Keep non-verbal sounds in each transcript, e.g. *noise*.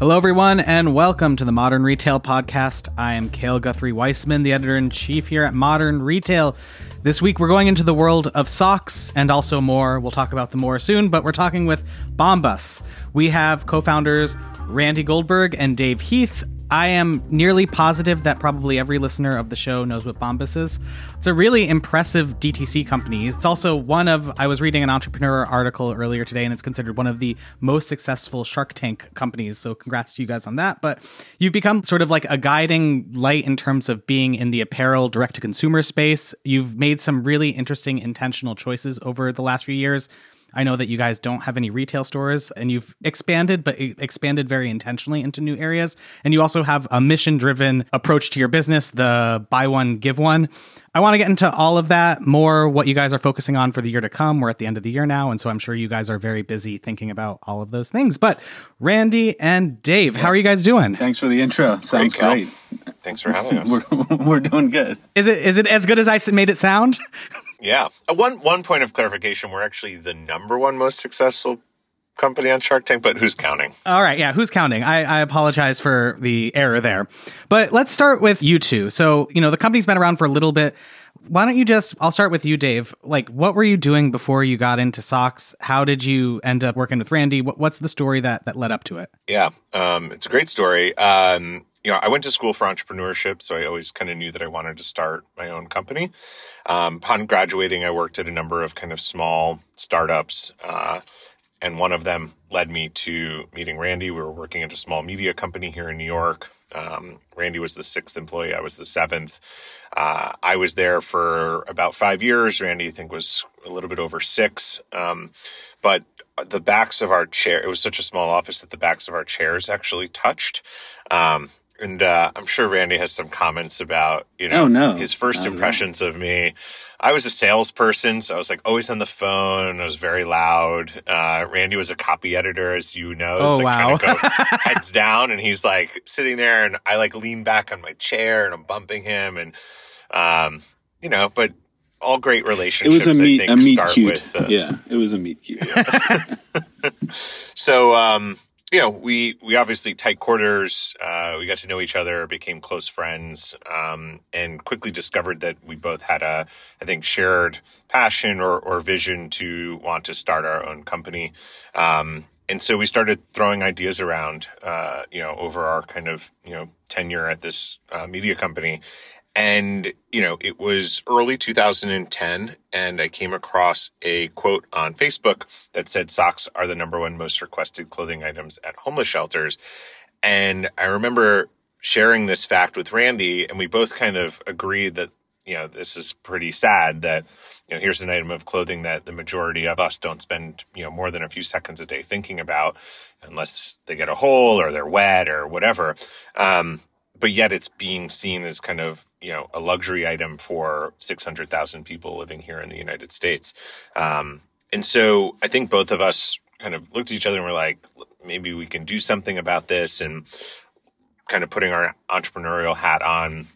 Hello, everyone, and welcome to the Modern Retail Podcast. I am Cale Guthrie Weissman, the editor in chief here at Modern Retail. This week, we're going into the world of socks and also more. We'll talk about the more soon, but we're talking with Bombas. We have co founders Randy Goldberg and Dave Heath. I am nearly positive that probably every listener of the show knows what Bombas is. It's a really impressive DTC company. It's also one of, I was reading an entrepreneur article earlier today, and it's considered one of the most successful Shark Tank companies. So congrats to you guys on that. But you've become sort of like a guiding light in terms of being in the apparel direct to consumer space. You've made some really interesting intentional choices over the last few years I know that you guys don't have any retail stores and you've expanded, but expanded very intentionally into new areas. And you also have a mission driven approach to your business, the buy one, give one. I want to get into all of that more, what you guys are focusing on for the year to come. We're at the end of the year now. And so I'm sure you guys are very busy thinking about all of those things. But Randy and Dave, how are you guys doing? Thanks for the intro. Sounds great. great. Thanks for having *laughs* us. we're, we're doing good. Is it is it as good as I made it sound? *laughs* Yeah. Uh, one one point of clarification: we're actually the number one most successful company on Shark Tank, but who's counting? All right, yeah, who's counting? I, I apologize for the error there, but let's start with you two. So you know the company's been around for a little bit. Why don't you just? I'll start with you, Dave. Like, what were you doing before you got into socks? How did you end up working with Randy? What, what's the story that that led up to it? Yeah, um, it's a great story. Um, you know, I went to school for entrepreneurship, so I always kind of knew that I wanted to start my own company. Um, upon graduating, I worked at a number of kind of small startups, uh, and one of them led me to meeting Randy. We were working at a small media company here in New York. Um, Randy was the sixth employee, I was the seventh. Uh, I was there for about five years. Randy, I think, was a little bit over six. Um, but the backs of our chair, it was such a small office that the backs of our chairs actually touched. Um, and uh, I'm sure Randy has some comments about you know oh, no. his first impressions of me. I was a salesperson, so I was like always on the phone. I was very loud. Uh, Randy was a copy editor, as you know. Oh so wow! Kind of *laughs* heads down, and he's like sitting there, and I like lean back on my chair, and I'm bumping him, and um, you know, but all great relationships. It was a meet, think, a meet cute. With, uh, yeah, it was a meet cute. *laughs* so, um, you know, we we obviously tight quarters. Uh, we got to know each other, became close friends, um, and quickly discovered that we both had a, I think, shared passion or, or vision to want to start our own company. Um, and so we started throwing ideas around, uh, you know, over our kind of you know tenure at this uh, media company, and, you know, it was early 2010, and I came across a quote on Facebook that said socks are the number one most requested clothing items at homeless shelters. And I remember sharing this fact with Randy, and we both kind of agreed that, you know, this is pretty sad that, you know, here's an item of clothing that the majority of us don't spend, you know, more than a few seconds a day thinking about unless they get a hole or they're wet or whatever. Um, but yet it's being seen as kind of you know a luxury item for 600,000 people living here in the United States. Um, and so I think both of us kind of looked at each other and were like, maybe we can do something about this and kind of putting our entrepreneurial hat on.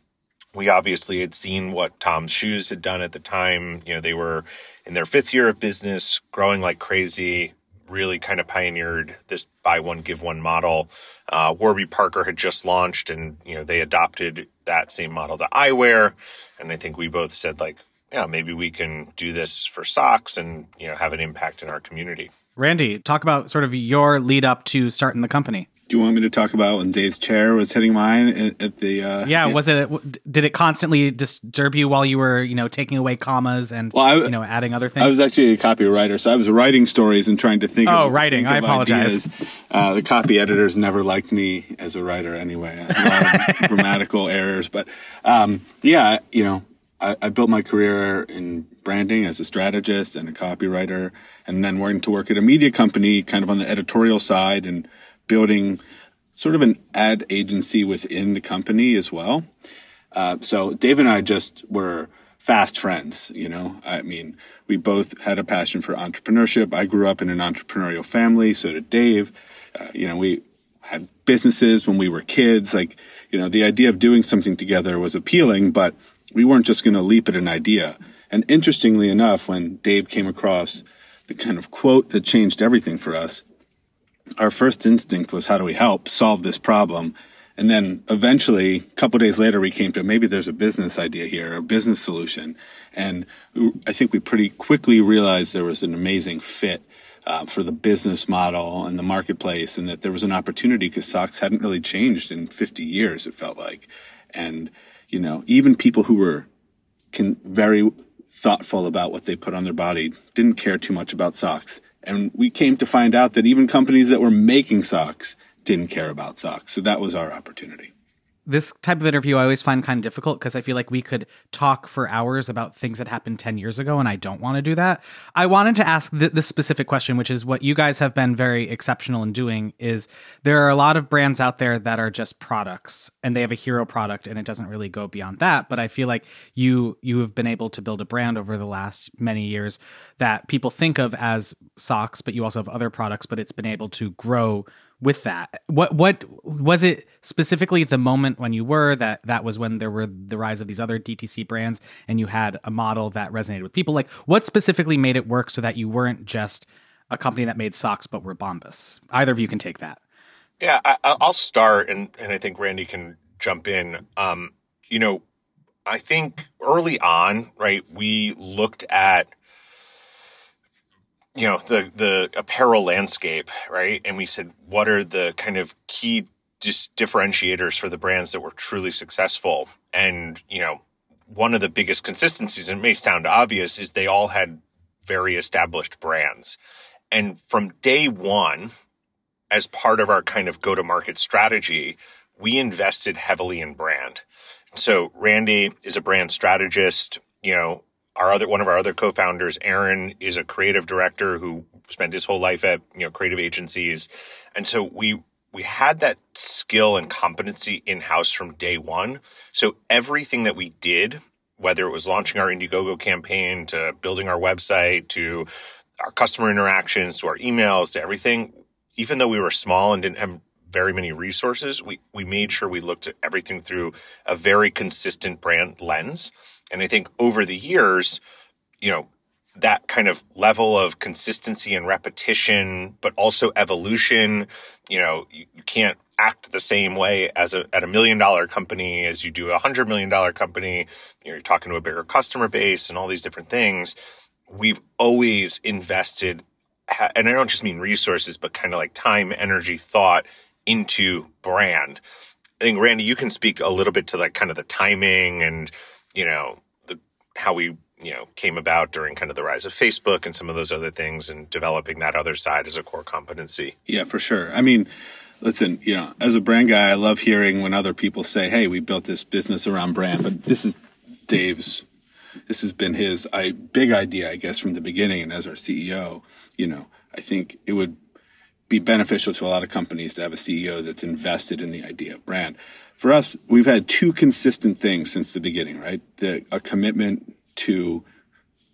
We obviously had seen what Tom's Shoes had done at the time. You know, they were in their fifth year of business, growing like crazy, really kind of pioneered this buy one give one model. Uh, Warby Parker had just launched, and you know they adopted that same model to eyewear, and I think we both said like, yeah, maybe we can do this for socks and you know have an impact in our community. Randy, talk about sort of your lead up to starting the company do you want me to talk about when Dave's chair was hitting mine at, at the? Uh, yeah, was it? Did it constantly disturb you while you were, you know, taking away commas and well, I, you know, adding other things? I was actually a copywriter, so I was writing stories and trying to think. Oh, of, writing. Think I apologize. Uh, the copy editors never liked me as a writer, anyway. *laughs* grammatical errors, but um, yeah, you know, I, I built my career in branding as a strategist and a copywriter, and then went to work at a media company, kind of on the editorial side and building sort of an ad agency within the company as well. Uh, so Dave and I just were fast friends. You know, I mean, we both had a passion for entrepreneurship. I grew up in an entrepreneurial family. So did Dave. Uh, you know, we had businesses when we were kids. Like, you know, the idea of doing something together was appealing, but we weren't just going to leap at an idea. And interestingly enough, when Dave came across the kind of quote that changed everything for us, our first instinct was how do we help solve this problem? And then eventually, a couple days later, we came to maybe there's a business idea here, a business solution. And I think we pretty quickly realized there was an amazing fit uh, for the business model and the marketplace, and that there was an opportunity because socks hadn't really changed in 50 years, it felt like. And, you know, even people who were can very thoughtful about what they put on their body didn't care too much about socks. And we came to find out that even companies that were making socks didn't care about socks. So that was our opportunity this type of interview I always find kind of difficult because I feel like we could talk for hours about things that happened 10 years ago, and I don't want to do that. I wanted to ask th- this specific question, which is what you guys have been very exceptional in doing is there are a lot of brands out there that are just products and they have a hero product and it doesn't really go beyond that. But I feel like you you have been able to build a brand over the last many years that people think of as socks, but you also have other products, but it's been able to grow with that? What what was it specifically the moment when you were that that was when there were the rise of these other dtc brands and you had a model that resonated with people? Like what specifically made it work so that you weren't just a company that made socks but were bombas? Either of you can take that. Yeah I, will start and and i think randy can jump in. Um you know i think early on right we looked at you know the the apparel landscape, right? And we said, what are the kind of key just differentiators for the brands that were truly successful? And you know, one of the biggest consistencies, and it may sound obvious, is they all had very established brands. And from day one, as part of our kind of go to market strategy, we invested heavily in brand. So Randy is a brand strategist. You know, our other one of our other co-founders, Aaron, is a creative director who spent his whole life at you know creative agencies, and so we we had that skill and competency in house from day one. So everything that we did, whether it was launching our Indiegogo campaign to building our website to our customer interactions to our emails to everything, even though we were small and didn't have very many resources, we we made sure we looked at everything through a very consistent brand lens and I think over the years, you know, that kind of level of consistency and repetition, but also evolution, you know, you, you can't act the same way as a, at a million dollar company as you do a hundred million dollar company. You know, you're talking to a bigger customer base and all these different things. We've always invested, and I don't just mean resources, but kind of like time, energy, thought into brand. I think Randy, you can speak a little bit to like kind of the timing and you know, the how we you know came about during kind of the rise of Facebook and some of those other things and developing that other side as a core competency. Yeah, for sure. I mean, listen, you know, as a brand guy, I love hearing when other people say, "Hey, we built this business around brand," but this is Dave's this has been his I, big idea, I guess, from the beginning. And as our CEO, you know, I think it would be beneficial to a lot of companies to have a CEO that's invested in the idea of brand for us, we've had two consistent things since the beginning, right? The, a commitment to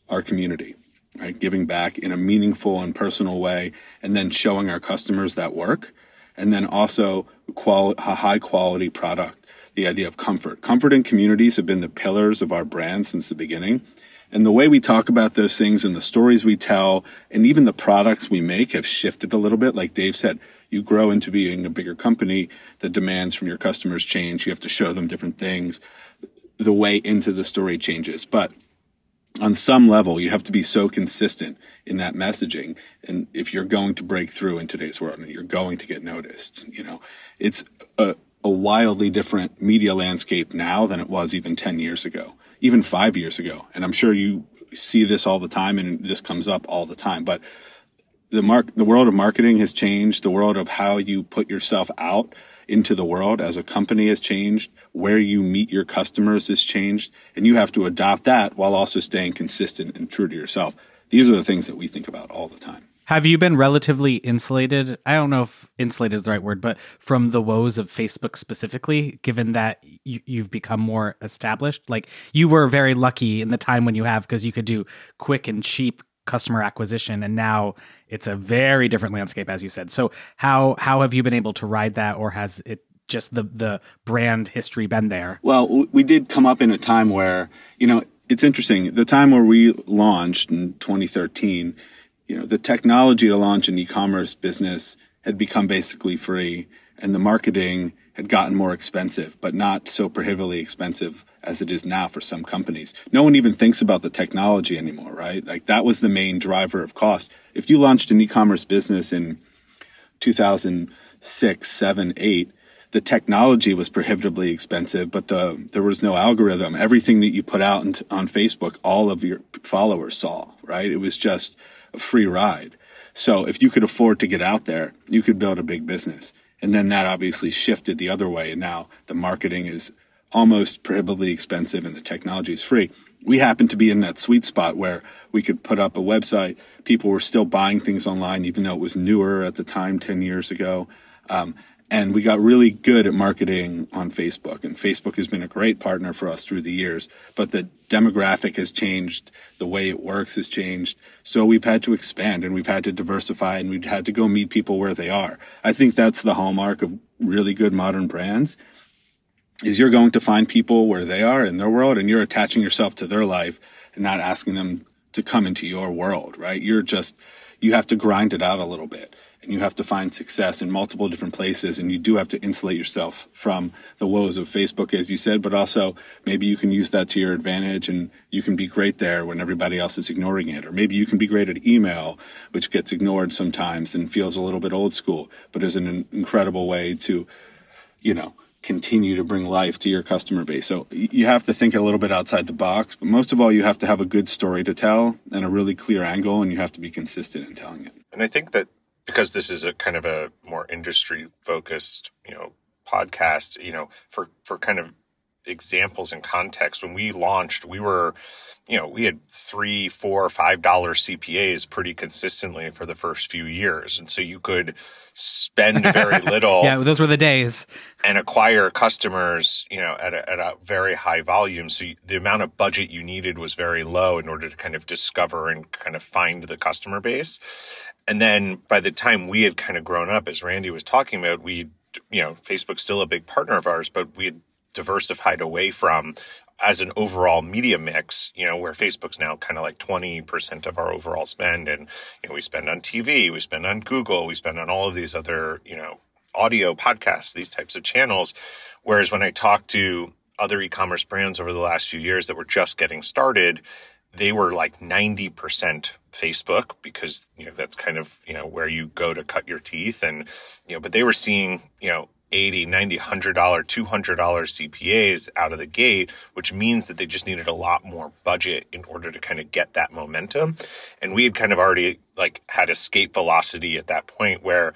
our community, right? Giving back in a meaningful and personal way, and then showing our customers that work. And then also quali- a high quality product. The idea of comfort. Comfort and communities have been the pillars of our brand since the beginning. And the way we talk about those things and the stories we tell and even the products we make have shifted a little bit. Like Dave said, you grow into being a bigger company, the demands from your customers change. You have to show them different things. The way into the story changes. But on some level, you have to be so consistent in that messaging. And if you're going to break through in today's world and you're going to get noticed, you know, it's a, a wildly different media landscape now than it was even 10 years ago, even five years ago. And I'm sure you see this all the time and this comes up all the time, but the mark the world of marketing has changed. The world of how you put yourself out into the world as a company has changed. Where you meet your customers has changed and you have to adopt that while also staying consistent and true to yourself. These are the things that we think about all the time have you been relatively insulated? I don't know if insulated is the right word but from the woes of facebook specifically given that you, you've become more established? Like you were very lucky in the time when you have because you could do quick and cheap customer acquisition and now it's a very different landscape as you said. So how how have you been able to ride that or has it just the the brand history been there? Well we did come up in a time where you know it's interesting. The time where we launched in 2013 you know the technology to launch an e-commerce business had become basically free and the marketing had gotten more expensive, but not so prohibitively expensive as it is now for some companies. No one even thinks about the technology anymore, right? Like that was the main driver of cost. If you launched an e-commerce business in 2006, 7, 8, the technology was prohibitively expensive, but the there was no algorithm. Everything that you put out on Facebook, all of your followers saw, right? It was just a free ride. So if you could afford to get out there, you could build a big business. And then that obviously shifted the other way. And now the marketing is almost prohibitively expensive and the technology is free. We happen to be in that sweet spot where we could put up a website. People were still buying things online, even though it was newer at the time, 10 years ago. Um, and we got really good at marketing on Facebook. And Facebook has been a great partner for us through the years. But the demographic has changed. The way it works has changed. So we've had to expand and we've had to diversify and we've had to go meet people where they are. I think that's the hallmark of really good modern brands is you're going to find people where they are in their world and you're attaching yourself to their life and not asking them to come into your world, right? You're just, you have to grind it out a little bit and you have to find success in multiple different places and you do have to insulate yourself from the woes of Facebook as you said but also maybe you can use that to your advantage and you can be great there when everybody else is ignoring it. Or maybe you can be great at email which gets ignored sometimes and feels a little bit old school but is an incredible way to you know continue to bring life to your customer base. So you have to think a little bit outside the box, but most of all, you have to have a good story to tell and a really clear angle, and you have to be consistent in telling it. And I think that because this is a kind of a more industry focused, you know, podcast, you know, for for kind of examples and context, when we launched, we were, you know, we had three, four, five dollar CPAs pretty consistently for the first few years, and so you could spend very *laughs* little. yeah, those were the days. And acquire customers, you know, at a, at a very high volume. So you, the amount of budget you needed was very low in order to kind of discover and kind of find the customer base. And then by the time we had kind of grown up, as Randy was talking about, we, you know, Facebook's still a big partner of ours, but we had diversified away from as an overall media mix, you know, where Facebook's now kind of like 20% of our overall spend. And, you know, we spend on TV, we spend on Google, we spend on all of these other, you know, audio podcasts, these types of channels. Whereas when I talk to other e-commerce brands over the last few years that were just getting started, they were like 90% Facebook because, you know, that's kind of, you know, where you go to cut your teeth and, you know, but they were seeing, you know, 80, 90, $100, $200 CPAs out of the gate, which means that they just needed a lot more budget in order to kind of get that momentum. And we had kind of already like had escape velocity at that point where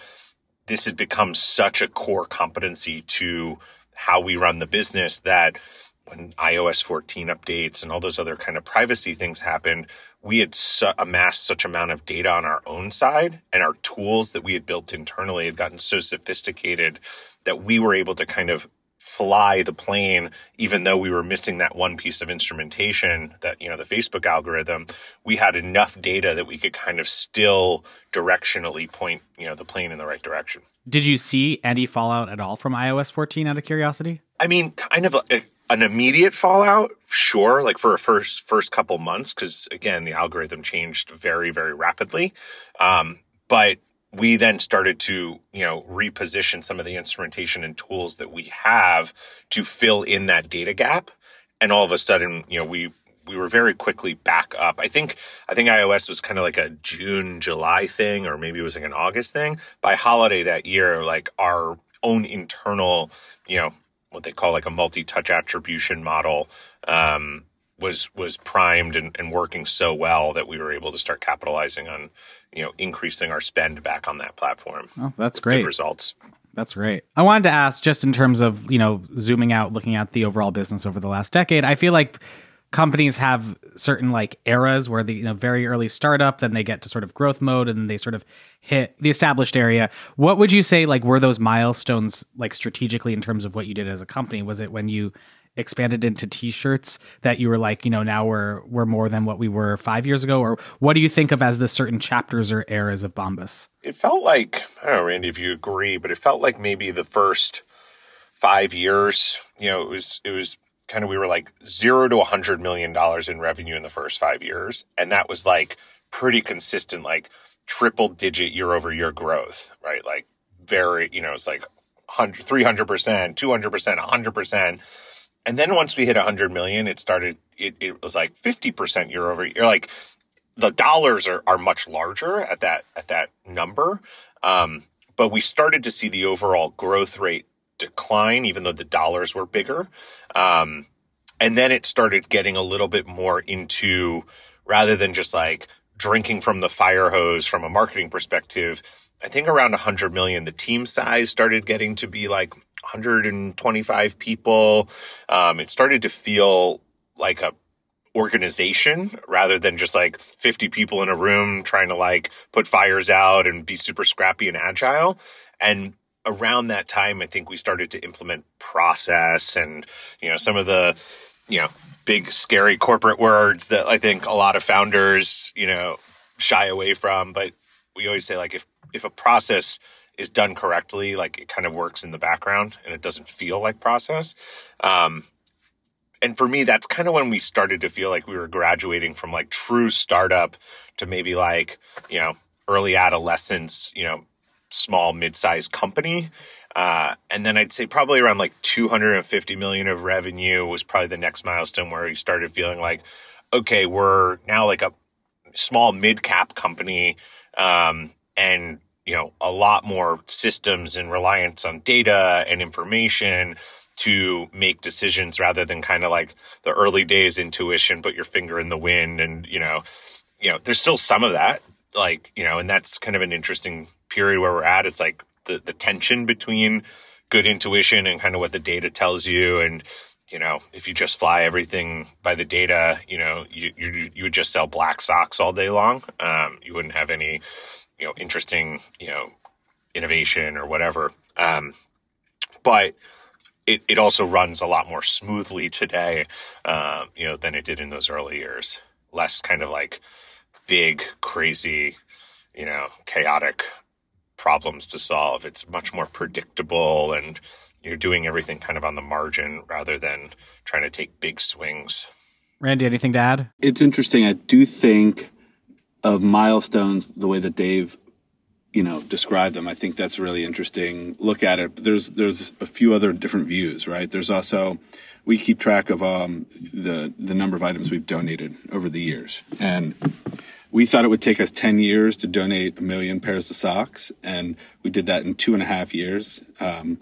this had become such a core competency to how we run the business that when iOS 14 updates and all those other kind of privacy things happened, we had su- amassed such amount of data on our own side and our tools that we had built internally had gotten so sophisticated that we were able to kind of fly the plane even though we were missing that one piece of instrumentation that you know the facebook algorithm we had enough data that we could kind of still directionally point you know the plane in the right direction. Did you see any fallout at all from ios 14 out of curiosity? I mean kind of a, an immediate fallout sure like for a first first couple months because again the algorithm changed very very rapidly. Um, but we then started to you know reposition some of the instrumentation and tools that we have to fill in that data gap. And all of a sudden you know we we were very quickly back up. I think i think ios was kind of like a june july thing or maybe it was like an august thing. By holiday that year like our own internal you know what they call like a multi-touch attribution model um, was was primed and, and, working so well that we were able to start capitalizing on you know increasing our spend back on that platform. Oh, that's great results. That's great. I wanted to ask just in terms of you know zooming out, looking at the overall business over the last decade. I feel like companies have certain like eras where the you know very early startup then they get to sort of growth mode and they sort of hit the established area. What would you say like were those milestones like strategically in terms of what you did as a company? Was it when you expanded into t-shirts that you were like you know now we're we're more than what we were five years ago? Or what do you think of as the certain chapters or eras of bombas? It felt like i don't know randy if you agree but it felt like maybe the first five years you know it was it was kind of we were like zero to a hundred million dollars in revenue in the first five years, and that was like pretty consistent, like triple digit year over year growth, right? Like very, you know, it's like 100, 300%, 200%, 100%. And then once we hit 100 million, it started, it, it was like 50% year over year. Like the dollars are, are much larger at that, at that number. Um, but we started to see the overall growth rate decline, even though the dollars were bigger. Um, and then it started getting a little bit more into rather than just like drinking from the fire hose from a marketing perspective. I think around 100 million, the team size started getting to be like 125 people. Um, it started to feel like a organization rather than just like 50 people in a room trying to like put fires out and be super scrappy and agile. And around that time, I think we started to implement process and, you know, some of the, you know, big, scary corporate words that I think a lot of founders, you know, shy away from. But we always say, like, if, if a process is done correctly, like it kind of works in the background and it doesn't feel like process. Um, and for me, that's kind of when we started to feel like we were graduating from like true startup to maybe like, you know, early adolescence, you know, small mid-sized company. Uh, and then I'd say probably around like 250 million of revenue was probably the next milestone where you started feeling like, okay, we're now like a small mid cap company. Um, and you know, a lot more systems and reliance on data and information to make decisions rather than kind of like the early days intuition, put your finger in the wind and, you know, you know, there's still some of that, like, you know, and that's kind of an interesting period where we're at. It's like the, the tension between good intuition and kind of what the data tells you. And, you know, if you just fly everything by the data, you know, you, you, you would just sell black socks all day long. Um, you wouldn't have any, you know, interesting, you know, innovation or whatever. Um, but it, it also runs a lot more smoothly today, uh, you know, than it did in those early years. Less kind of like big, crazy, you know, chaotic problems to solve. It's much more predictable and you're doing everything kind of on the margin rather than trying to take big swings. Randy, anything to add? It's interesting. I do think of milestones the way that Dave, you know, describe them. I think that's really interesting. Look at it. There's there's a few other different views, right? There's also we keep track of um, the the number of items we've donated over the years, and we thought it would take us 10 years to donate a million pairs of socks, and we did that in two and a half years. Um,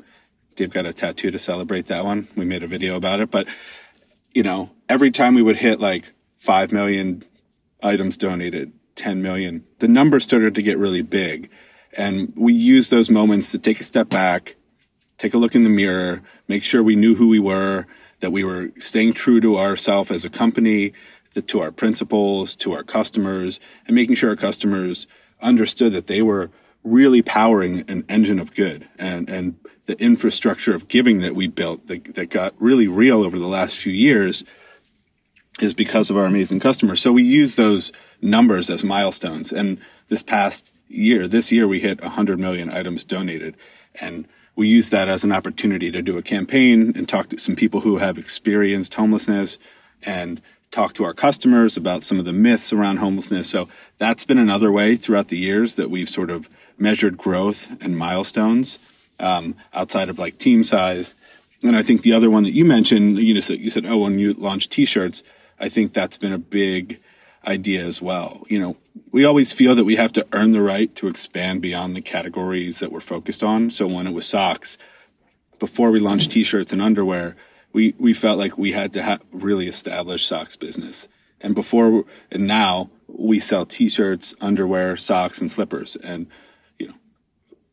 Dave got a tattoo to celebrate that one. We made a video about it, but you know, every time we would hit like 5 million items donated, 10 million, the numbers started to get really big. And we used those moments to take a step back, take a look in the mirror, make sure we knew who we were, that we were staying true to ourselves as a company, to our principals, to our customers, and making sure our customers understood that they were really powering an engine of good and, and the infrastructure of giving that we built that, that got really real over the last few years is because of our amazing customers. So we use those numbers as milestones. And this past year, this year we hit 100 million items donated. And we use that as an opportunity to do a campaign and talk to some people who have experienced homelessness and talk to our customers about some of the myths around homelessness. So that's been another way throughout the years that we've sort of measured growth and milestones um, outside of like team size. And I think the other one that you mentioned, you know, you said, oh, when you launch t-shirts, I think that's been a big idea as well. You know, we always feel that we have to earn the right to expand beyond the categories that we're focused on. So when it was socks, before we launched t-shirts and underwear, we, we felt like we had to have really establish socks business. And before and now we sell t-shirts, underwear, socks, and slippers. And,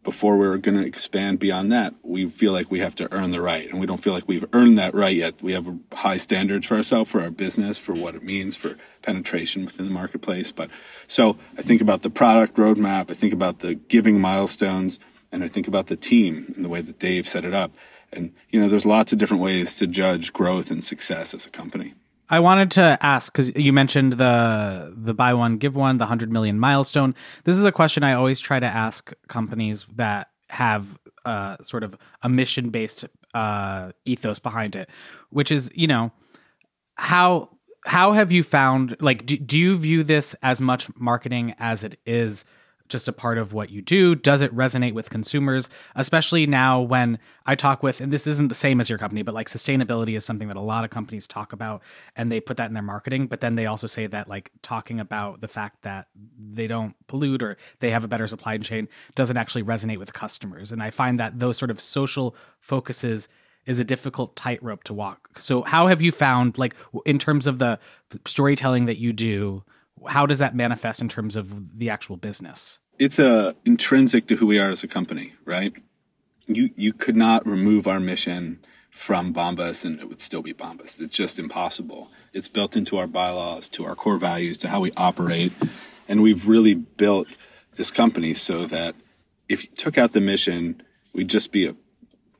before we're going to expand beyond that, we feel like we have to earn the right. And we don't feel like we've earned that right yet. We have high standards for ourselves, for our business, for what it means for penetration within the marketplace. But so I think about the product roadmap. I think about the giving milestones and I think about the team and the way that Dave set it up. And, you know, there's lots of different ways to judge growth and success as a company. I wanted to ask because you mentioned the the buy one give one, the hundred million milestone. This is a question I always try to ask companies that have uh, sort of a mission based uh, ethos behind it, which is you know how how have you found like do, do you view this as much marketing as it is just a part of what you do? Does it resonate with consumers, especially now when I talk with, and this isn't the same as your company, but like sustainability is something that a lot of companies talk about and they put that in their marketing. But then they also say that like talking about the fact that they don't pollute or they have a better supply chain doesn't actually resonate with customers. And I find that those sort of social focuses is a difficult tightrope to walk. So, how have you found, like, in terms of the storytelling that you do, how does that manifest in terms of the actual business? It's a intrinsic to who we are as a company, right? You you could not remove our mission from Bombas and it would still be Bombas. It's just impossible. It's built into our bylaws, to our core values, to how we operate. And we've really built this company so that if you took out the mission, we'd just be a,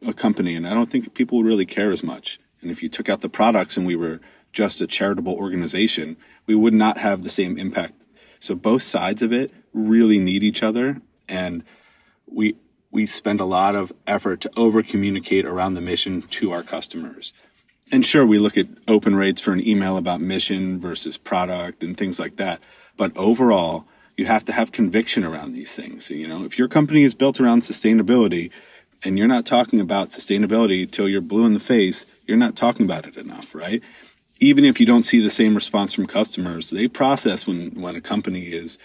a company. And I don't think people would really care as much. And if you took out the products and we were just a charitable organization, we would not have the same impact. So both sides of it really need each other. And we, we spend a lot of effort to over communicate around the mission to our customers. And sure, we look at open rates for an email about mission versus product and things like that. But overall, you have to have conviction around these things. You know, if your company is built around sustainability and you're not talking about sustainability till you're blue in the face, you're not talking about it enough, right? Even if you don't see the same response from customers, they process when, when a company is,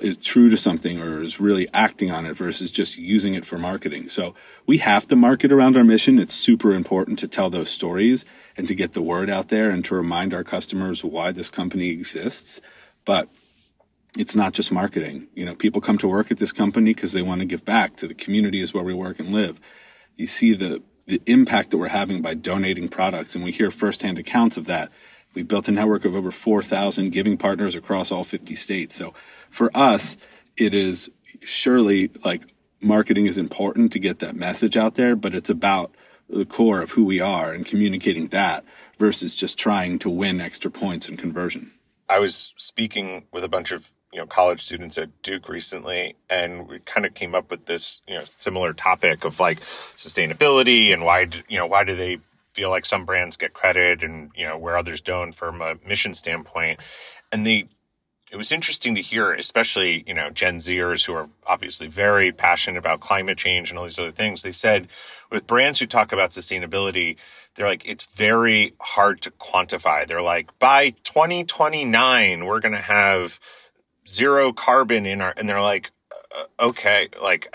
is true to something or is really acting on it versus just using it for marketing. So we have to market around our mission. It's super important to tell those stories and to get the word out there and to remind our customers why this company exists. But it's not just marketing. You know, people come to work at this company because they want to give back to the communities where we work and live. You see the the impact that we're having by donating products. And we hear firsthand accounts of that. We've built a network of over 4,000 giving partners across all 50 states. So for us, it is surely like marketing is important to get that message out there, but it's about the core of who we are and communicating that versus just trying to win extra points and conversion. I was speaking with a bunch of you know college students at Duke recently, and we kind of came up with this you know similar topic of like sustainability and why you know why do they feel like some brands get credit and you know where others don't from a mission standpoint, and the it was interesting to hear, especially, you know, Gen Zers who are obviously very passionate about climate change and all these other things. They said with brands who talk about sustainability, they're like, it's very hard to quantify. They're like, by 2029, we're going to have zero carbon in our, and they're like, uh, okay, like,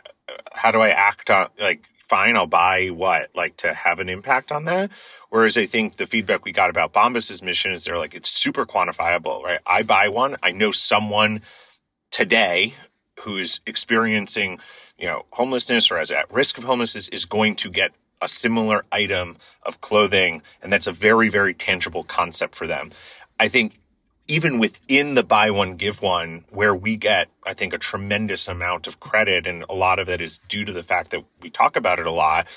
how do I act on, like, fine, I'll buy what, like to have an impact on that. Whereas I think the feedback we got about Bombas's mission is they're like, it's super quantifiable, right? I buy one. I know someone today who's experiencing, you know, homelessness or is at risk of homelessness is going to get a similar item of clothing. And that's a very, very tangible concept for them. I think even within the buy one, give one, where we get, I think, a tremendous amount of credit, and a lot of it is due to the fact that we talk about it a lot,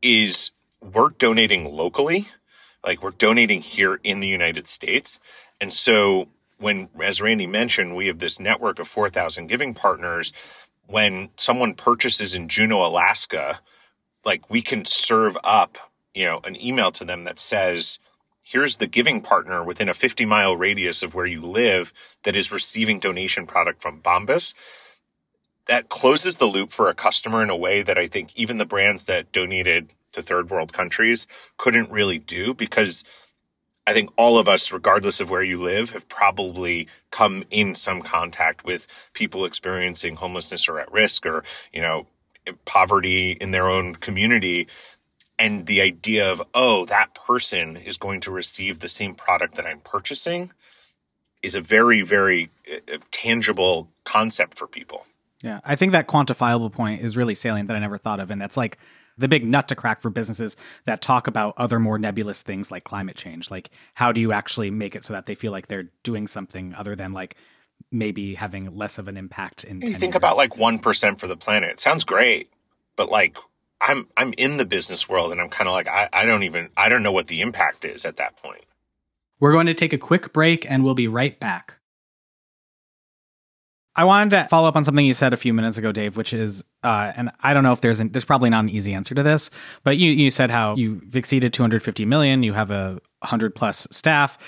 is we're donating locally. Like we're donating here in the United States. And so when, as Randy mentioned, we have this network of 4,000 giving partners. When someone purchases in Juneau, Alaska, like we can serve up, you know, an email to them that says, here's the giving partner within a 50 mile radius of where you live that is receiving donation product from Bombas. That closes the loop for a customer in a way that I think even the brands that donated to third world countries couldn't really do because I think all of us, regardless of where you live, have probably come in some contact with people experiencing homelessness or at risk or, you know, poverty in their own community and the idea of oh that person is going to receive the same product that i'm purchasing is a very very uh, tangible concept for people. Yeah i think that quantifiable point is really salient that i never thought of and that's like the big nut to crack for businesses that talk about other more nebulous things like climate change. Like how do you actually make it so that they feel like they're doing something other than like maybe having less of an impact in you think years. about like 1% for the planet. It sounds great but like I'm I'm in the business world and I'm kind of like I, I don't even I don't know what the impact is at that point. We're going to take a quick break and we'll be right back. I wanted to follow up on something you said a few minutes ago, Dave, which is, uh, and I don't know if there's an, there's probably not an easy answer to this, but you you said how you've exceeded 250 million, you have a 100 plus staff,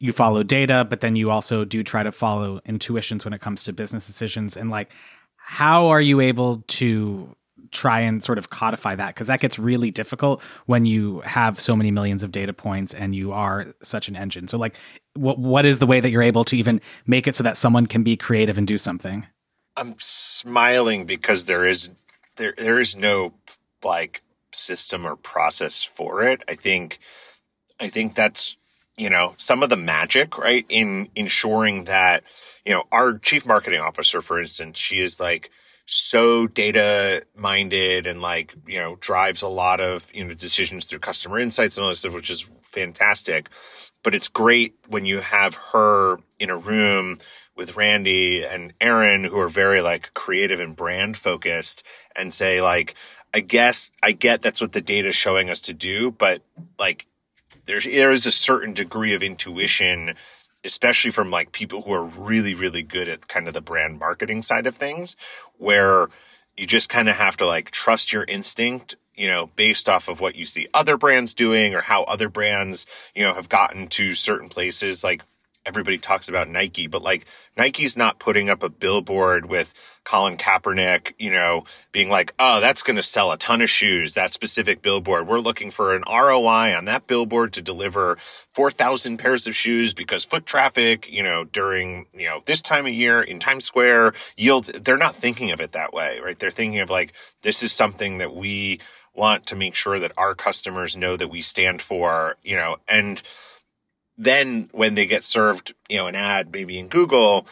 you follow data, but then you also do try to follow intuitions when it comes to business decisions, and like how are you able to try and sort of codify that because that gets really difficult when you have so many millions of data points and you are such an engine. So like what what is the way that you're able to even make it so that someone can be creative and do something? I'm smiling because there is there there is no like system or process for it. I think i think that's you know some of the magic right in ensuring that you know our chief marketing officer for instance she is like so data minded and like you know drives a lot of you know decisions through customer insights and all this stuff which is fantastic. But it's great when you have her in a room with Randy and Aaron who are very like creative and brand focused and say like I guess I get that's what the data is showing us to do but like there's there is a certain degree of intuition especially from like people who are really really good at kind of the brand marketing side of things where you just kind of have to like trust your instinct you know based off of what you see other brands doing or how other brands you know have gotten to certain places. Like everybody talks about Nike, but like Nike's not putting up a billboard with Colin Kaepernick, you know, being like, oh, that's going to sell a ton of shoes, that specific billboard. We're looking for an ROI on that billboard to deliver 4,000 pairs of shoes because foot traffic, you know, during, you know, this time of year in Times Square yields. They're not thinking of it that way, right? They're thinking of like, this is something that we want to make sure that our customers know that we stand for, you know, and, then when they get served, you know, an ad maybe in Google,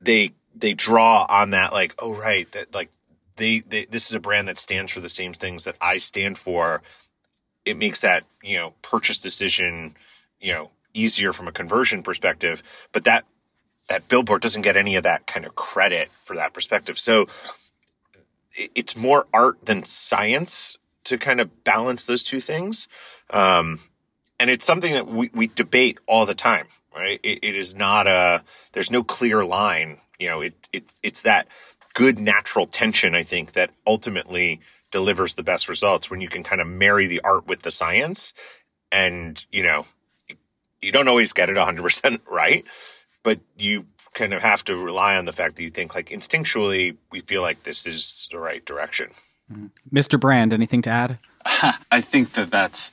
they they draw on that like, oh right, that like they, they this is a brand that stands for the same things that I stand for. It makes that, you know, purchase decision, you know, easier from a conversion perspective, but that that billboard doesn't get any of that kind of credit for that perspective. So it's more art than science to kind of balance those two things. Um, and it's something that we, we debate all the time right? It, it is not a there's no clear line you know it, it it's that good natural tension i think that ultimately delivers the best results when you can kind of marry the art with the science. And you know you don't always get it 100% *laughs* right but you kind of have to rely on the fact that you think like instinctually we feel like this is the right direction. Mm-hmm. Mr brand anything to add? *laughs* I think that that's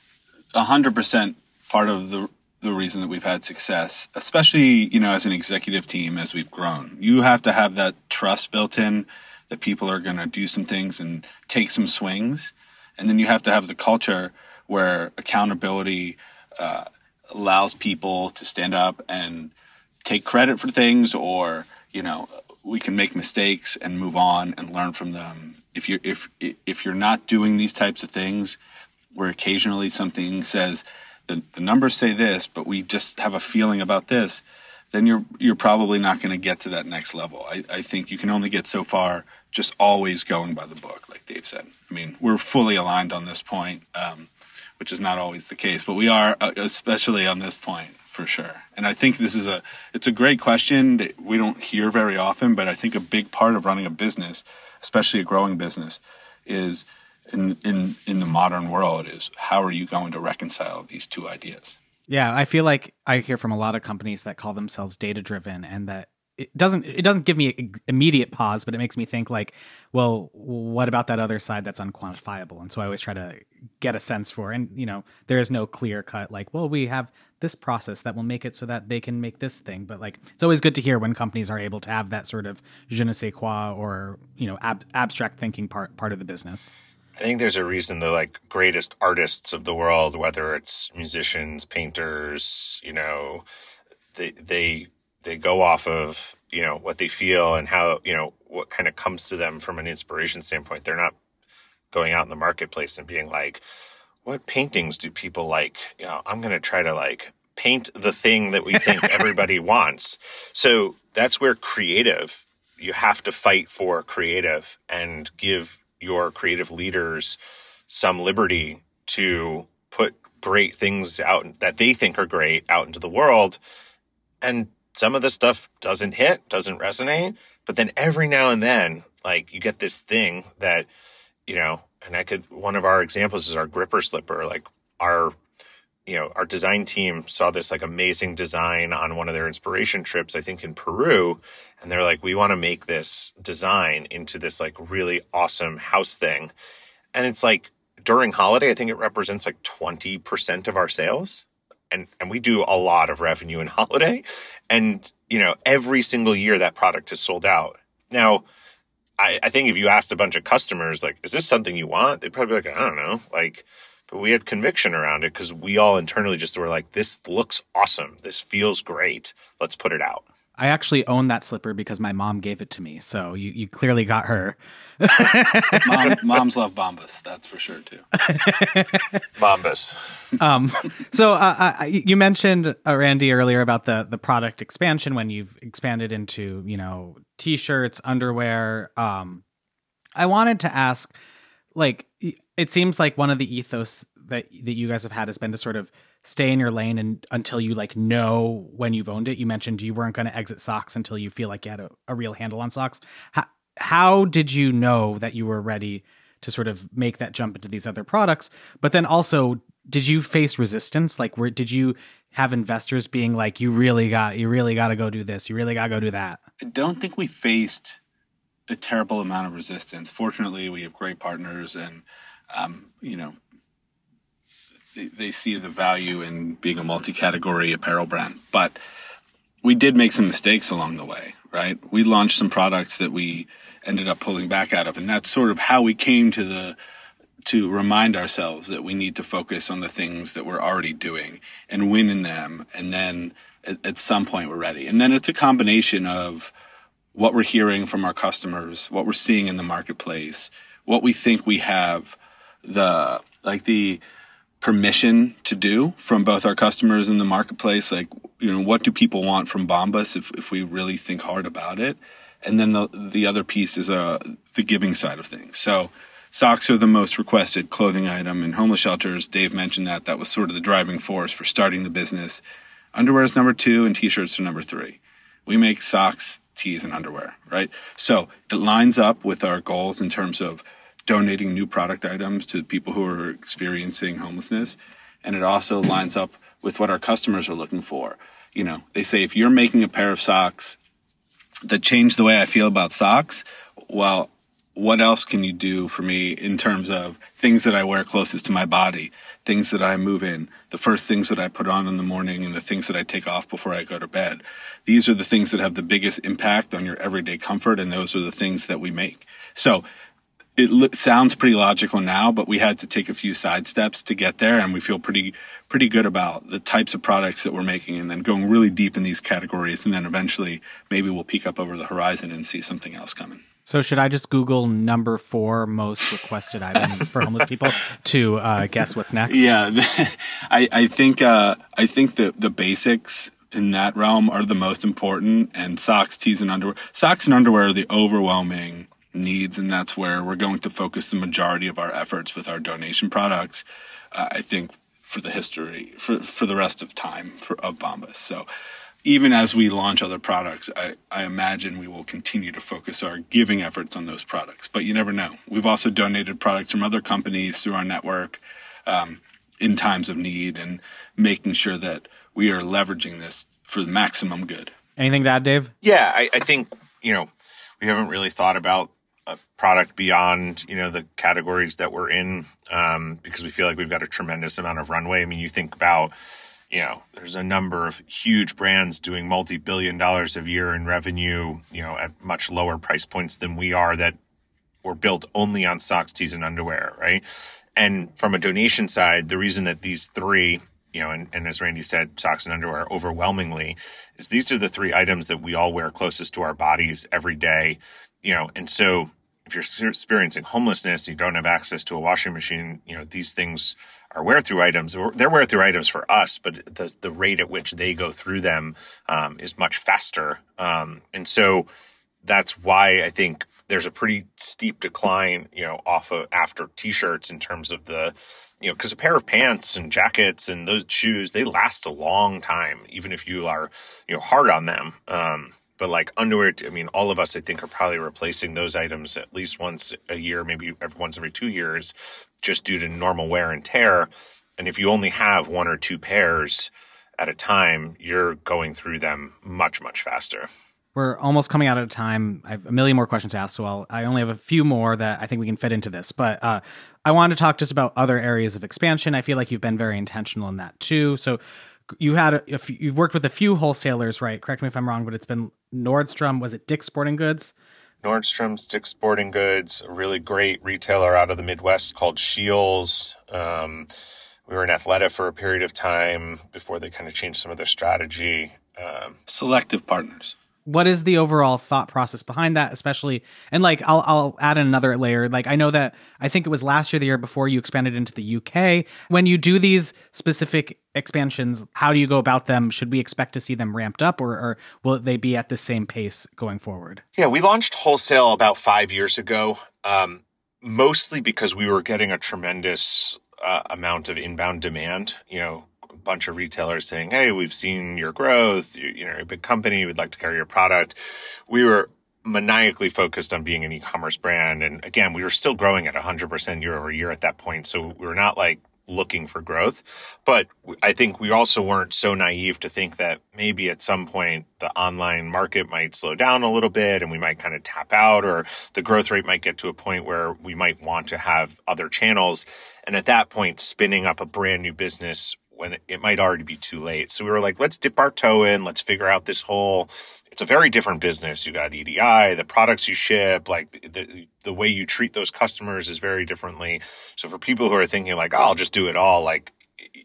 100% part of the the reason that we've had success, especially, you know, as an executive team as we've grown. You have to have that trust built in that people are going to do some things and take some swings. And then you have to have the culture where accountability uh, allows people to stand up and take credit for things or, you know, we can make mistakes and move on and learn from them. If you're, if, if you're not doing these types of things, where occasionally something says the, the numbers say this, but we just have a feeling about this, then you're you're probably not going to get to that next level. I, I think you can only get so far just always going by the book, like Dave said. I mean, we're fully aligned on this point, um, which is not always the case, but we are, uh, especially on this point, for sure. And I think this is a it's a great question that we don't hear very often, but I think a big part of running a business, especially a growing business, is in in in the modern world is how are you going to reconcile these two ideas? Yeah i feel like i hear from a lot of companies that call themselves data driven and that it doesn't it doesn't give me immediate pause but it makes me think like well what about that other side that's unquantifiable? And so i always try to get a sense for and you know there is no clear cut like well we have this process that will make it so that they can make this thing. But like it's always good to hear when companies are able to have that sort of je ne sais quoi or you know ab- abstract thinking part part of the business I think there's a reason the like greatest artists of the world, whether it's musicians, painters, you know, they they they go off of you know what they feel and how you know what kind of comes to them from an inspiration standpoint. They're not going out in the marketplace and being like, "What paintings do people like?" You know, I'm going to try to like paint the thing that we think *laughs* everybody wants. So that's where creative. You have to fight for creative and give your creative leaders some liberty to put great things out that they think are great out into the world. And some of the stuff doesn't hit, doesn't resonate. But then every now and then, like you get this thing that, you know, and I could, one of our examples is our gripper slipper. Like our, you know, our design team saw this like amazing design on one of their inspiration trips, I think in Peru. And they're like, we want to make this design into this like really awesome house thing. And it's like during holiday, I think it represents like 20% of our sales. And, and we do a lot of revenue in *laughs* holiday. And, you know, every single year that product is sold out. Now, I, I think if you asked a bunch of customers, like, is this something you want? They'd probably be like, I don't know. Like, but we had conviction around it because we all internally just were like, this looks awesome. This feels great. Let's put it out. I actually own that slipper because my mom gave it to me. So you, you clearly got her. Mom, *laughs* moms love Bombas, that's for sure too. *laughs* Bombas. Um, so uh, uh, you mentioned uh, Randy earlier about the the product expansion when you've expanded into you know t-shirts, underwear. Um, I wanted to ask, like, it seems like one of the ethos that that you guys have had has been to sort of stay in your lane and until you like know when you've owned it. You mentioned you weren't going to exit socks until you feel like you had a, a real handle on socks. How, how did you know that you were ready to sort of make that jump into these other products? But then also, did you face resistance? Like, where did you have investors being like, "You really got, you really got to go do this. You really got to go do that"? I don't think we faced a terrible amount of resistance. Fortunately, we have great partners, and um, you know, they, they see the value in being a multi-category apparel brand. But we did make some mistakes along the way, right? We launched some products that we ended up pulling back out of, and that's sort of how we came to the to remind ourselves that we need to focus on the things that we're already doing and win in them, and then at, at some point we're ready. And then it's a combination of what we're hearing from our customers, what we're seeing in the marketplace, what we think we have the like the permission to do from both our customers and the marketplace like you know what do people want from bombas if, if we really think hard about it? And then the the other piece is uh the giving side of things. So socks are the most requested clothing item in homeless shelters. Dave mentioned that. That was sort of the driving force for starting the business. Underwear is number two and t-shirts are number three. We make socks tees and underwear right? So it lines up with our goals in terms of donating new product items to people who are experiencing homelessness. And it also lines up with what our customers are looking for. You know, they say if you're making a pair of socks that change the way I feel about socks, well, what else can you do for me in terms of things that I wear closest to my body, things that I move in, the first things that I put on in the morning and the things that I take off before I go to bed. These are the things that have the biggest impact on your everyday comfort. And those are the things that we make. So it sounds pretty logical now, but we had to take a few side steps to get there, and we feel pretty pretty good about the types of products that we're making, and then going really deep in these categories, and then eventually maybe we'll peek up over the horizon and see something else coming. So should I just Google number four most requested item *laughs* for homeless people to uh, guess what's next? Yeah, *laughs* I, I think uh, I think the the basics in that realm are the most important, and socks, tees, and underwear. Socks and underwear are the overwhelming needs, and that's where we're going to focus the majority of our efforts with our donation products. Uh, I think for the history for for the rest of time for of Bombas. So even as we launch other products, I, I imagine we will continue to focus our giving efforts on those products. But you never know. We've also donated products from other companies through our network um, in times of need and making sure that we are leveraging this for the maximum good. Anything to add, Dave? Yeah, I, I think, you know, we haven't really thought about a product beyond you know the categories that we're in um, because we feel like we've got a tremendous amount of runway. I mean, you think about you know there's a number of huge brands doing multi-billion dollars a year in revenue you know at much lower price points than we are that were built only on socks tees and underwear right and from a donation side the reason that these three you know and, and as randy said socks and underwear overwhelmingly is these are the three items that we all wear closest to our bodies every day you know, and so if you're experiencing homelessness, you don't have access to a washing machine, you know, these things are wear through items. They're wear through items for us, but the, the rate at which they go through them um, is much faster. Um, and so that's why I think there's a pretty steep decline, you know, off of after t-shirts in terms of the, you know, because a pair of pants and jackets and those shoes, they last a long time, even if you are, you know, hard on them. Um, but like underwear, I mean, all of us, I think, are probably replacing those items at least once a year, maybe every once every two years, just due to normal wear and tear. And if you only have one or two pairs at a time, you're going through them much, much faster. We're almost coming out of time. I have a million more questions to ask, so I'll, I only have a few more that I think we can fit into this. But uh, I wanted to talk just about other areas of expansion. I feel like you've been very intentional in that too. So you had a, you've worked with a few wholesalers, right? Correct me if I'm wrong, but it's been Nordstrom. Was it Dick's Sporting Goods? Nordstrom's, Dick's Sporting Goods, a really great retailer out of the Midwest called Scheels. Um, we were in Athleta for a period of time before they kind of changed some of their strategy. Um, Selective partners what is the overall thought process behind that especially and like I'll I'll add another layer. Like I know that I think it was last year the year before you expanded into the UK when you do these specific expansions how do you go about them? Should we expect to see them ramped up or, or will they be at the same pace going forward? Yeah we launched wholesale about 5 years ago um, mostly because we were getting a tremendous uh, amount of inbound demand you know bunch of retailers saying, Hey, we've seen your growth. You, you know, a big company. We'd like to carry your product. We were maniacally focused on being an e-commerce brand. And again, we were still growing at 100% year over year at that point. So we were not like looking for growth. But I think we also weren't so naive to think that maybe at some point the online market might slow down a little bit and we might kind of tap out or the growth rate might get to a point where we might want to have other channels. And at that point, spinning up a brand new business when it might already be too late. So we were like, let's dip our toe in. Let's figure out this whole. It's a very different business. You got EDI, the products you ship, like the the way you treat those customers is very differently. So for people who are thinking like, oh, I'll just do it all, like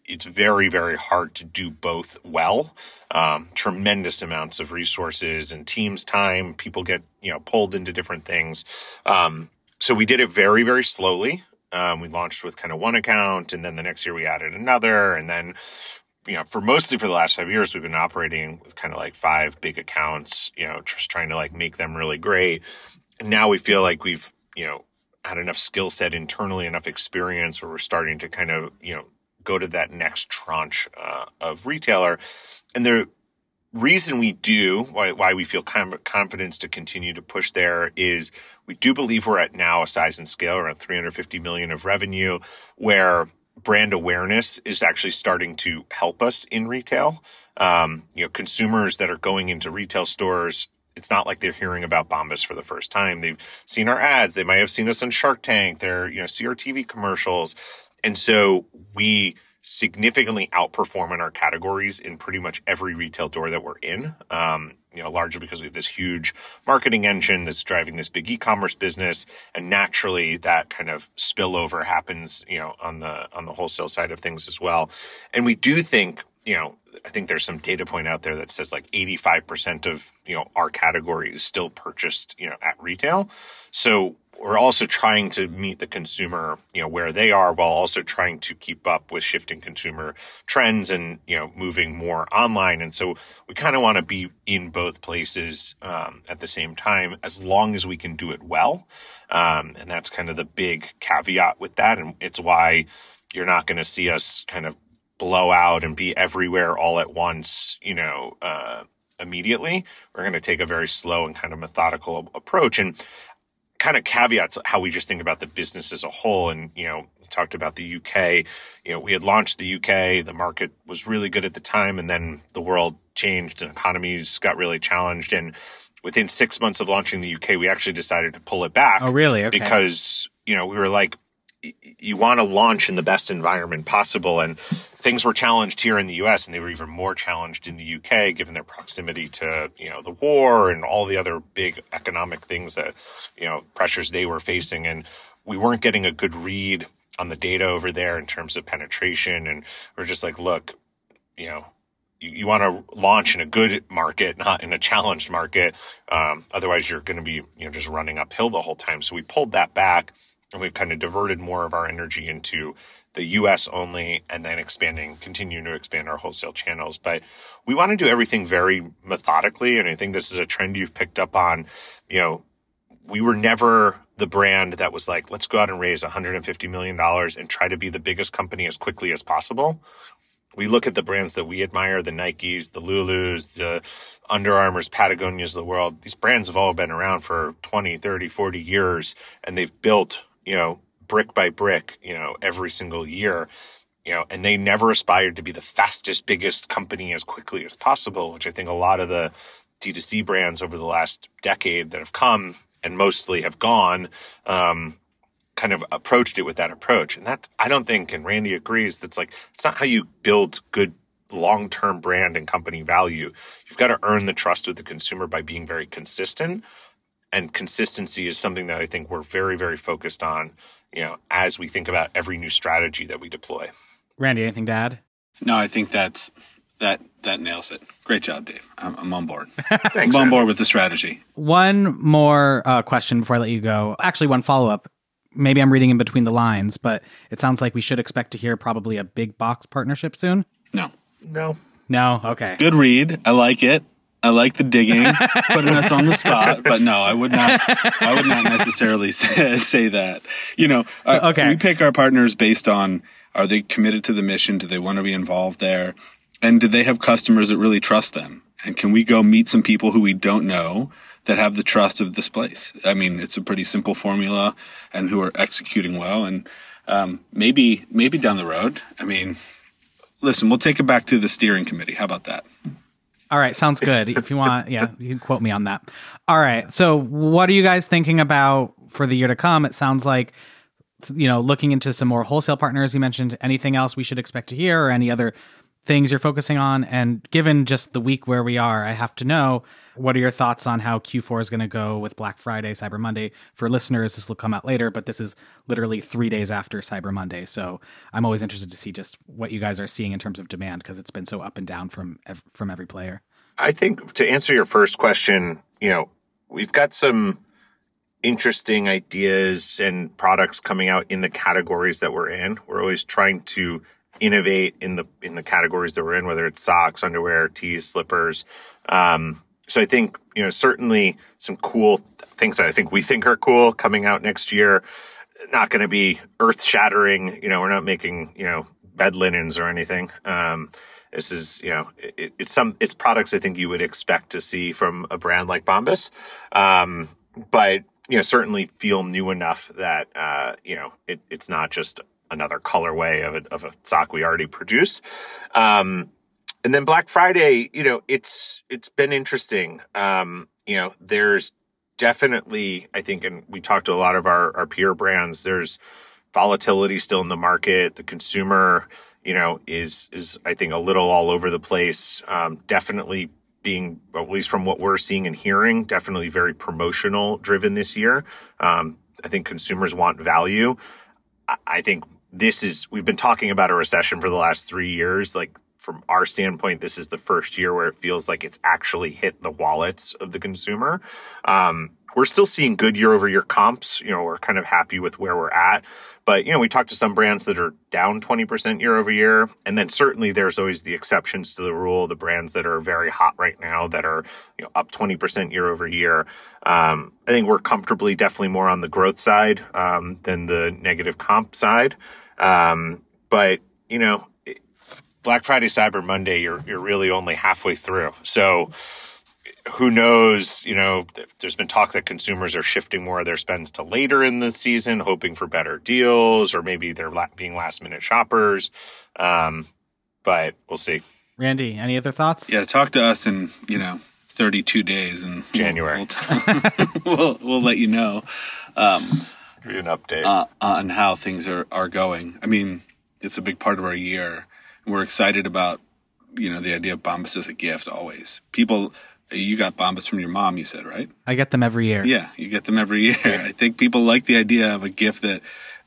it's very very hard to do both well. Um, tremendous amounts of resources and teams time. People get you know pulled into different things. Um, so we did it very very slowly um, we launched with kind of one account, and then the next year we added another, and then you know, for mostly for the last five years, we've been operating with kind of like five big accounts, you know, just trying to like make them really great. And now we feel like we've, you know, had enough skill set internally, enough experience where we're starting to kind of, you know, go to that next tranche uh, of retailer. And there, reason we do, why, why we feel confidence to continue to push there is we do believe we're at now a size and scale around 350 million of revenue where brand awareness is actually starting to help us in retail. Um, you know, consumers that are going into retail stores, it's not like they're hearing about Bombas for the first time. They've seen our ads. They might have seen us on Shark Tank. They're, you know, see our TV commercials. And so we, significantly outperform in our categories in pretty much every retail door that we're in. Um, you know, largely because we have this huge marketing engine that's driving this big e-commerce business, and naturally that kind of spillover happens, you know, on the on the wholesale side of things as well. And we do think, you know, I think there's some data point out there that says like 85% of, you know, our category is still purchased, you know, at retail. So we're also trying to meet the consumer, you know, where they are while also trying to keep up with shifting consumer trends and, you know, moving more online. And so we kind of want to be in both places um, at the same time as long as we can do it well. Um, and that's kind of the big caveat with that. And it's why you're not going to see us kind of blow out and be everywhere all at once, you know, uh, immediately. We're going to take a very slow and kind of methodical approach. And kind of caveats how we just think about the business as a whole. And, you know, talked about the UK. You know, we had launched the UK, the market was really good at the time, and then the world changed and economies got really challenged. And within six months of launching the UK, we actually decided to pull it back. Oh, really? Okay. Because, you know, we were like, you want to launch in the best environment possible. And things were challenged here in the US and they were even more challenged in the UK given their proximity to, you know, the war and all the other big economic things that, you know, pressures they were facing. And we weren't getting a good read on the data over there in terms of penetration. And we're just like, look, you know, you, you want to launch in a good market, not in a challenged market. Um, otherwise you're going to be, you know, just running uphill the whole time. So we pulled that back and we've kind of diverted more of our energy into the US only and then expanding, continuing to expand our wholesale channels. But we want to do everything very methodically. And I think this is a trend you've picked up on. You know, we were never the brand that was like, let's go out and raise $150 million and try to be the biggest company as quickly as possible. We look at the brands that we admire, the Nikes, the Lulus, the Under Armours, Patagonias of the world. These brands have all been around for 20, 30, 40 years and they've built you know, brick by brick, you know, every single year. you know, and they never aspired to be the fastest, biggest company as quickly as possible, which I think a lot of the D2C brands over the last decade that have come and mostly have gone, um, kind of approached it with that approach. And that I don't think, and Randy agrees, that's like, it's not how you build good long term brand and company value. You've got to earn the trust of the consumer by being very consistent. And consistency is something that I think we're very, very focused on, you know, as we think about every new strategy that we deploy. Randy, anything to add? No, I think that's that that nails it. Great job, Dave. I'm, I'm on board. *laughs* Thanks, I'm on man. board with the strategy. One more uh, question before I let you go. Actually, one follow up. Maybe I'm reading in between the lines, but it sounds like we should expect to hear probably a big box partnership soon. No, No. No, okay. good read. I like it. I like the digging, *laughs* putting us on the spot. But no, I would not. I would not necessarily *laughs* say, say that. You know, uh, Okay. we pick our partners based on are they committed to the mission? Do they want to be involved there? And do they have customers that really trust them? And can we go meet some people who we don't know that have the trust of this place? I mean, it's a pretty simple formula, and who are executing well. And um, maybe maybe down the road. I mean, listen, we'll take it back to the steering committee. How about that? All right, sounds good. If you want, yeah, you can quote me on that. All right. So, what are you guys thinking about for the year to come? It sounds like you know, looking into some more wholesale partners you mentioned, anything else we should expect to hear or any other things you're focusing on and given just the week where we are, I have to know what are your thoughts on how Q4 is going to go with Black Friday, Cyber Monday? For listeners, this will come out later, but this is literally 3 days after Cyber Monday. So, I'm always interested to see just what you guys are seeing in terms of demand because it's been so up and down from from every player. I think to answer your first question, you know, we've got some interesting ideas and products coming out in the categories that we're in. We're always trying to innovate in the in the categories that we're in, whether it's socks, underwear, tees, slippers. Um, so I think you know certainly some cool things that I think we think are cool coming out next year. Not going to be earth shattering. You know, we're not making you know bed linens or anything. Um, this is you know it, it's some it's products I think you would expect to see from a brand like Bombas, um, but you know certainly feel new enough that uh, you know it, it's not just another colorway of a, of a sock we already produce. Um, and then Black Friday, you know, it's it's been interesting. Um, you know, there's definitely, I think, and we talked to a lot of our, our peer brands, there's volatility still in the market. The consumer, you know, is is I think a little all over the place. Um, definitely being, at least from what we're seeing and hearing, definitely very promotional driven this year. Um, I think consumers want value. I, I think this is we've been talking about a recession for the last three years. Like from our standpoint, this is the first year where it feels like it's actually hit the wallets of the consumer. Um, we're still seeing good year over year comps. You know, we're kind of happy with where we're at. But, you know, we talked to some brands that are down 20% year over year. And then certainly there's always the exceptions to the rule, the brands that are very hot right now that are, you know, up 20% year over year. Um, I think we're comfortably definitely more on the growth side, um, than the negative comp side. Um, but, you know, Black Friday, Cyber Monday, you're, you're really only halfway through. So, who knows? You know, there's been talk that consumers are shifting more of their spends to later in the season, hoping for better deals, or maybe they're la- being last minute shoppers. Um, but we'll see. Randy, any other thoughts? Yeah, talk to us in you know 32 days in January. We'll we'll, *laughs* we'll, we'll let you know um, Give you an update. uh, on how things are are going. I mean, it's a big part of our year. We're excited about you know the idea of Bombas as a gift. Always, people. You got Bombas from your mom, you said, right? I get them every year. Yeah, you get them every year. I think people like the idea of a gift that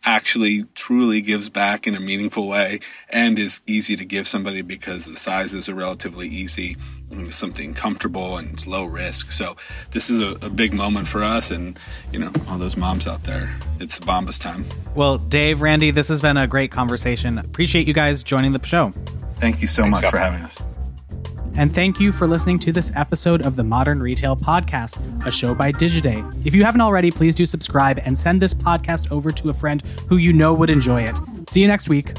actually truly gives back in a meaningful way and is easy to give somebody because the sizes are relatively easy and it's something comfortable and it's low risk. So this is a, a big moment for us and you know, all those moms out there. It's Bombas time. Well, Dave, Randy, this has been a great conversation. Appreciate you guys joining the show. Thank you so Thanks, much Scott. for having us. And thank you for listening to this episode of the Modern Retail Podcast, a show by Digiday. If you haven't already, please do subscribe and send this podcast over to a friend who you know would enjoy it. See you next week.